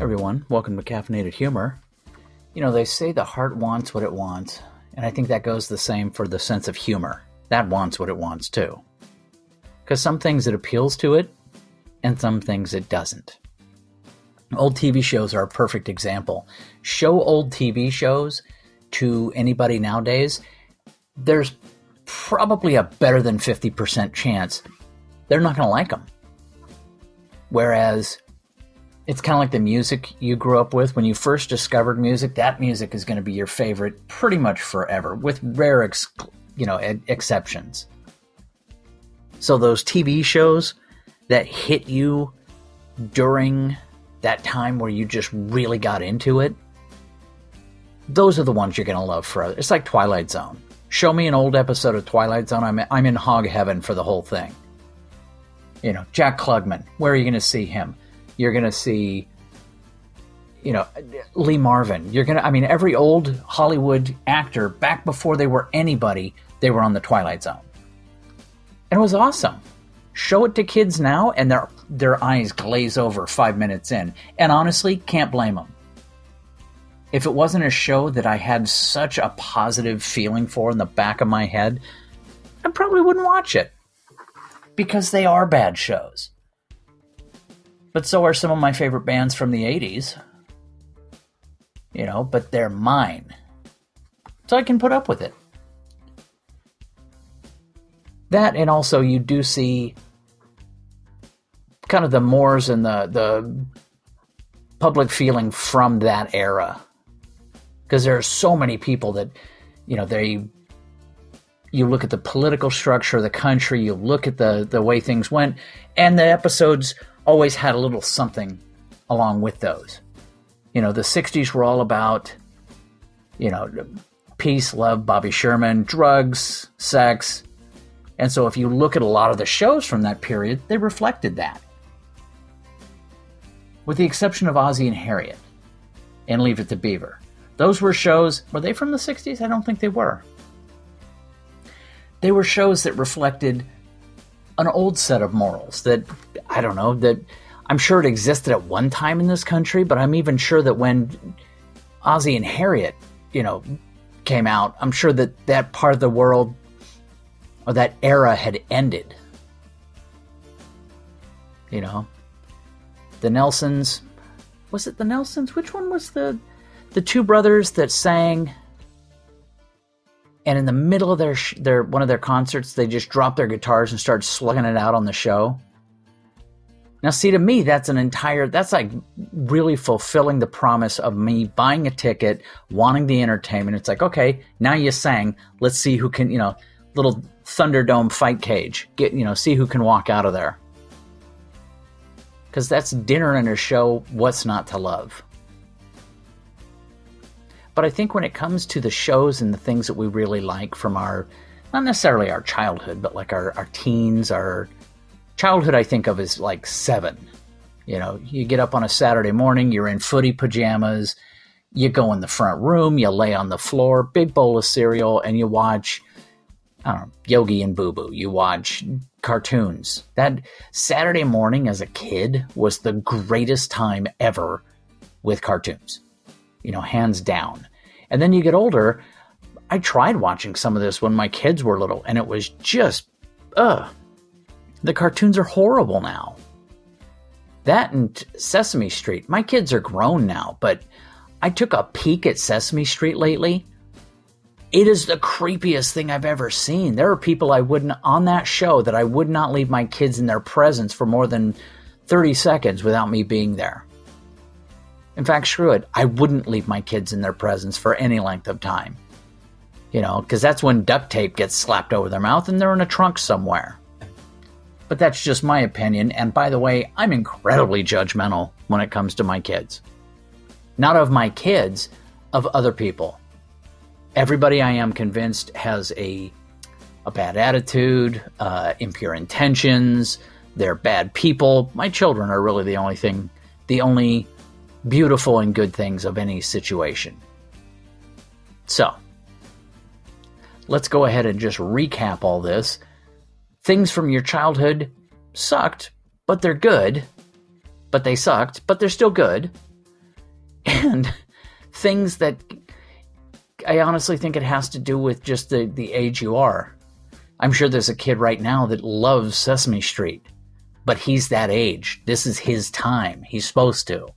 everyone. Welcome to Caffeinated Humor. You know, they say the heart wants what it wants, and I think that goes the same for the sense of humor. That wants what it wants too. Because some things it appeals to it, and some things it doesn't. Old TV shows are a perfect example. Show old TV shows to anybody nowadays, there's probably a better than 50% chance they're not going to like them. Whereas it's kind of like the music you grew up with when you first discovered music, that music is going to be your favorite pretty much forever with rare ex- you know exceptions. So those TV shows that hit you during that time where you just really got into it, those are the ones you're going to love forever. It's like Twilight Zone. Show me an old episode of Twilight Zone, I'm, I'm in hog heaven for the whole thing. You know, Jack Klugman, where are you going to see him? You're going to see, you know, Lee Marvin. You're going to, I mean, every old Hollywood actor, back before they were anybody, they were on the Twilight Zone. And it was awesome. Show it to kids now, and their their eyes glaze over five minutes in. And honestly, can't blame them. If it wasn't a show that I had such a positive feeling for in the back of my head, I probably wouldn't watch it because they are bad shows. But so are some of my favorite bands from the 80s. You know, but they're mine. So I can put up with it. That and also you do see kind of the mores and the the public feeling from that era because there are so many people that you know they you look at the political structure of the country you look at the the way things went and the episodes always had a little something along with those you know the 60s were all about you know peace love bobby sherman drugs sex and so if you look at a lot of the shows from that period they reflected that with the exception of Ozzie and harriet and leave it to beaver those were shows, were they from the 60s? I don't think they were. They were shows that reflected an old set of morals that, I don't know, that I'm sure it existed at one time in this country, but I'm even sure that when Ozzie and Harriet, you know, came out, I'm sure that that part of the world or that era had ended. You know, the Nelsons, was it the Nelsons? Which one was the the two brothers that sang and in the middle of their sh- their one of their concerts they just dropped their guitars and started slugging it out on the show. Now see to me that's an entire that's like really fulfilling the promise of me buying a ticket wanting the entertainment. It's like okay now you sang. Let's see who can you know little thunderdome fight cage. Get you know see who can walk out of there. Because that's dinner and a show what's not to love but I think when it comes to the shows and the things that we really like from our, not necessarily our childhood, but like our, our teens, our childhood, I think of as like seven. You know, you get up on a Saturday morning, you're in footy pajamas, you go in the front room, you lay on the floor, big bowl of cereal, and you watch, I don't know, Yogi and Boo Boo. You watch cartoons. That Saturday morning as a kid was the greatest time ever with cartoons you know, hands down. And then you get older. I tried watching some of this when my kids were little, and it was just, ugh. The cartoons are horrible now. That and Sesame Street. My kids are grown now, but I took a peek at Sesame Street lately. It is the creepiest thing I've ever seen. There are people I wouldn't, on that show, that I would not leave my kids in their presence for more than 30 seconds without me being there. In fact, screw it. I wouldn't leave my kids in their presence for any length of time. You know, because that's when duct tape gets slapped over their mouth and they're in a trunk somewhere. But that's just my opinion, and by the way, I'm incredibly judgmental when it comes to my kids. Not of my kids, of other people. Everybody I am convinced has a a bad attitude, uh, impure intentions, they're bad people. My children are really the only thing, the only beautiful and good things of any situation. So, let's go ahead and just recap all this. Things from your childhood sucked, but they're good. But they sucked, but they're still good. and things that I honestly think it has to do with just the, the age you are. I'm sure there's a kid right now that loves Sesame Street, but he's that age. This is his time. He's supposed to.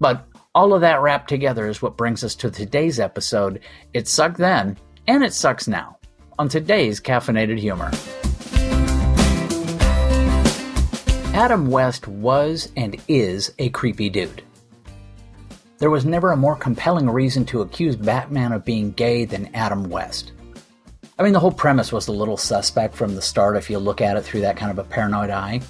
But all of that wrapped together is what brings us to today's episode. It sucked then, and it sucks now, on today's Caffeinated Humor. Adam West was and is a creepy dude. There was never a more compelling reason to accuse Batman of being gay than Adam West. I mean, the whole premise was a little suspect from the start if you look at it through that kind of a paranoid eye.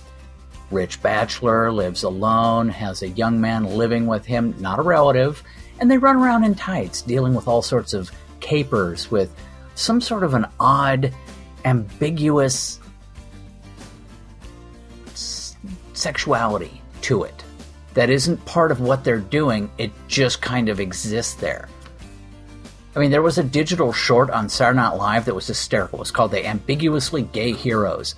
Rich bachelor, lives alone, has a young man living with him, not a relative, and they run around in tights dealing with all sorts of capers with some sort of an odd, ambiguous sexuality to it that isn't part of what they're doing, it just kind of exists there. I mean, there was a digital short on Saturday Night Live that was hysterical. It was called The Ambiguously Gay Heroes,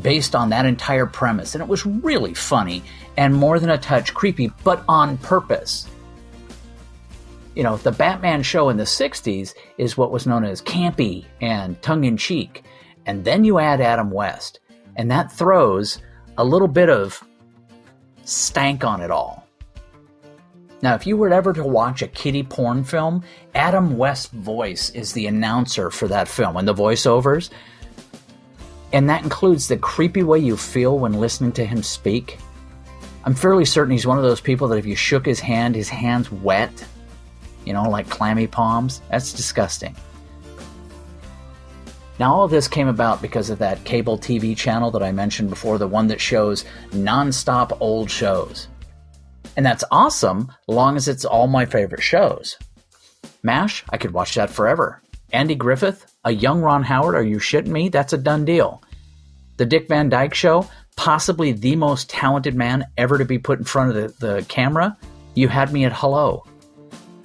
based on that entire premise. And it was really funny and more than a touch creepy, but on purpose. You know, the Batman show in the 60s is what was known as campy and tongue in cheek. And then you add Adam West, and that throws a little bit of stank on it all. Now, if you were ever to watch a kiddie porn film, Adam West's voice is the announcer for that film and the voiceovers. And that includes the creepy way you feel when listening to him speak. I'm fairly certain he's one of those people that if you shook his hand, his hand's wet, you know, like clammy palms. That's disgusting. Now, all of this came about because of that cable TV channel that I mentioned before, the one that shows nonstop old shows. And that's awesome, long as it's all my favorite shows. MASH, I could watch that forever. Andy Griffith, a young Ron Howard, are you shitting me? That's a done deal. The Dick Van Dyke Show, possibly the most talented man ever to be put in front of the, the camera. You had me at hello.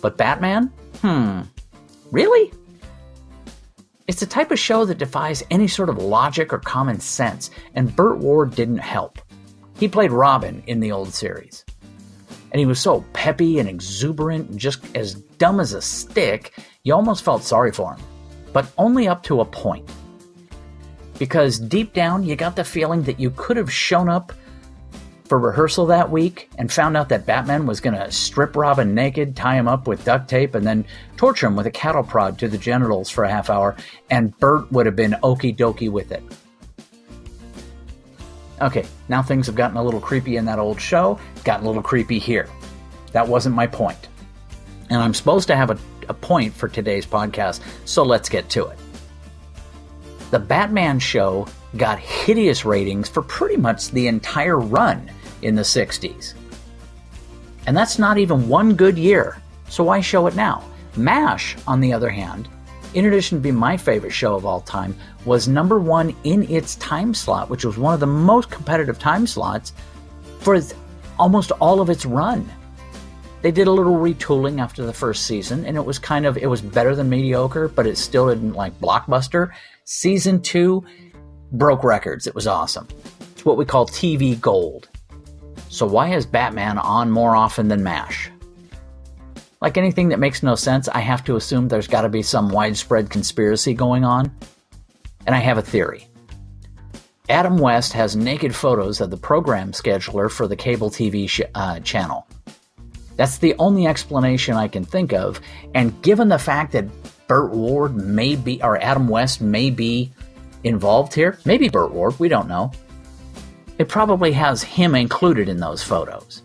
But Batman? Hmm. Really? It's the type of show that defies any sort of logic or common sense, and Burt Ward didn't help. He played Robin in the old series. And he was so peppy and exuberant and just as dumb as a stick, you almost felt sorry for him. But only up to a point. Because deep down, you got the feeling that you could have shown up for rehearsal that week and found out that Batman was going to strip Robin naked, tie him up with duct tape, and then torture him with a cattle prod to the genitals for a half hour, and Burt would have been okie dokie with it. Okay, now things have gotten a little creepy in that old show, gotten a little creepy here. That wasn't my point. And I'm supposed to have a, a point for today's podcast, so let's get to it. The Batman show got hideous ratings for pretty much the entire run in the 60s. And that's not even one good year, so why show it now? MASH, on the other hand, in addition to being my favorite show of all time, was number one in its time slot, which was one of the most competitive time slots for almost all of its run. They did a little retooling after the first season, and it was kind of it was better than mediocre, but it still didn't like blockbuster. Season two broke records. It was awesome. It's what we call TV gold. So why is Batman on more often than MASH? Like anything that makes no sense, I have to assume there's got to be some widespread conspiracy going on. And I have a theory. Adam West has naked photos of the program scheduler for the cable TV sh- uh, channel. That's the only explanation I can think of, and given the fact that Burt Ward may be, or Adam West may be involved here, maybe Burt Ward, we don't know, it probably has him included in those photos.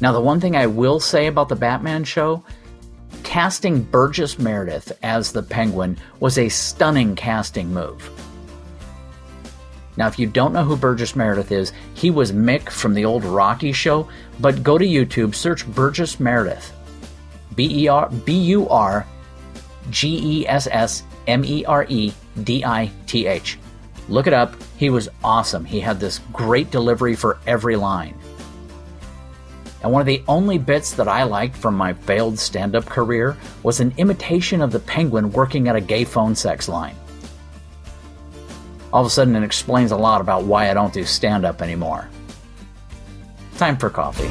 Now, the one thing I will say about the Batman show casting Burgess Meredith as the Penguin was a stunning casting move. Now, if you don't know who Burgess Meredith is, he was Mick from the old Rocky show, but go to YouTube, search Burgess Meredith. B E R B U R G E S S M E R E D I T H. Look it up. He was awesome. He had this great delivery for every line. And one of the only bits that I liked from my failed stand up career was an imitation of the penguin working at a gay phone sex line. All of a sudden, it explains a lot about why I don't do stand up anymore. Time for coffee.